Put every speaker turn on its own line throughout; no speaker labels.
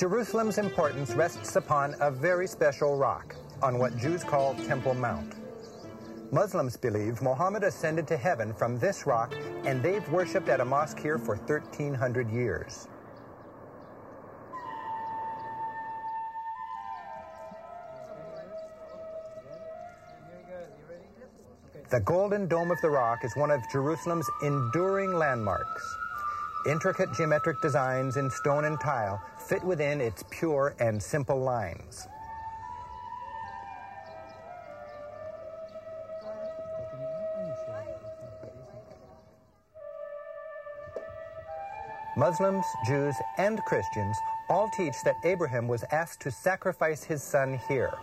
Jerusalem's importance rests upon a very special rock on what Jews call Temple Mount. Muslims believe Muhammad ascended to heaven from this rock, and they've worshipped at a mosque here for 1,300 years. The Golden Dome of the Rock is one of Jerusalem's enduring landmarks. Intricate geometric designs in stone and tile fit within its pure and simple lines. Muslims, Jews, and Christians all teach that Abraham was asked to sacrifice his son here.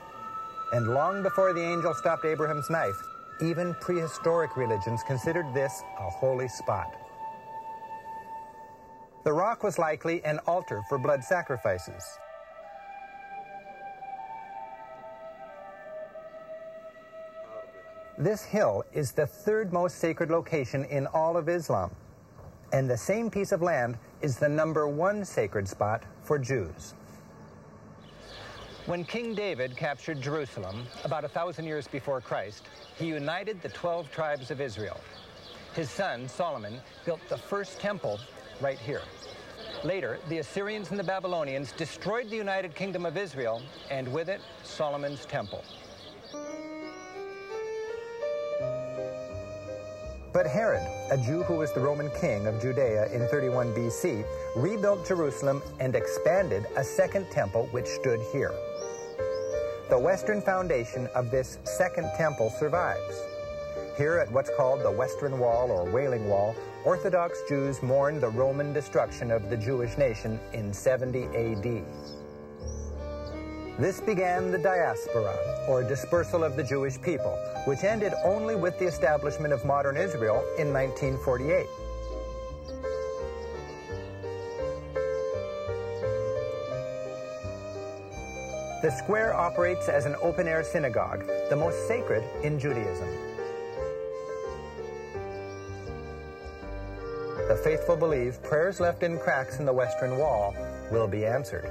And long before the angel stopped Abraham's knife, even prehistoric religions considered this a holy spot. The rock was likely an altar for blood sacrifices. This hill is the third most sacred location in all of Islam, and the same piece of land is the number one sacred spot for Jews. When King David captured Jerusalem, about a thousand years before Christ, he united the 12 tribes of Israel. His son, Solomon, built the first temple right here. Later, the Assyrians and the Babylonians destroyed the United Kingdom of Israel, and with it, Solomon's temple. But Herod, a Jew who was the Roman king of Judea in 31 BC, rebuilt Jerusalem and expanded a second temple which stood here. The western foundation of this second temple survives. Here at what's called the Western Wall or Wailing Wall, Orthodox Jews mourn the Roman destruction of the Jewish nation in 70 AD. This began the diaspora, or dispersal of the Jewish people, which ended only with the establishment of modern Israel in 1948. The square operates as an open-air synagogue, the most sacred in Judaism. The faithful believe prayers left in cracks in the western wall will be answered.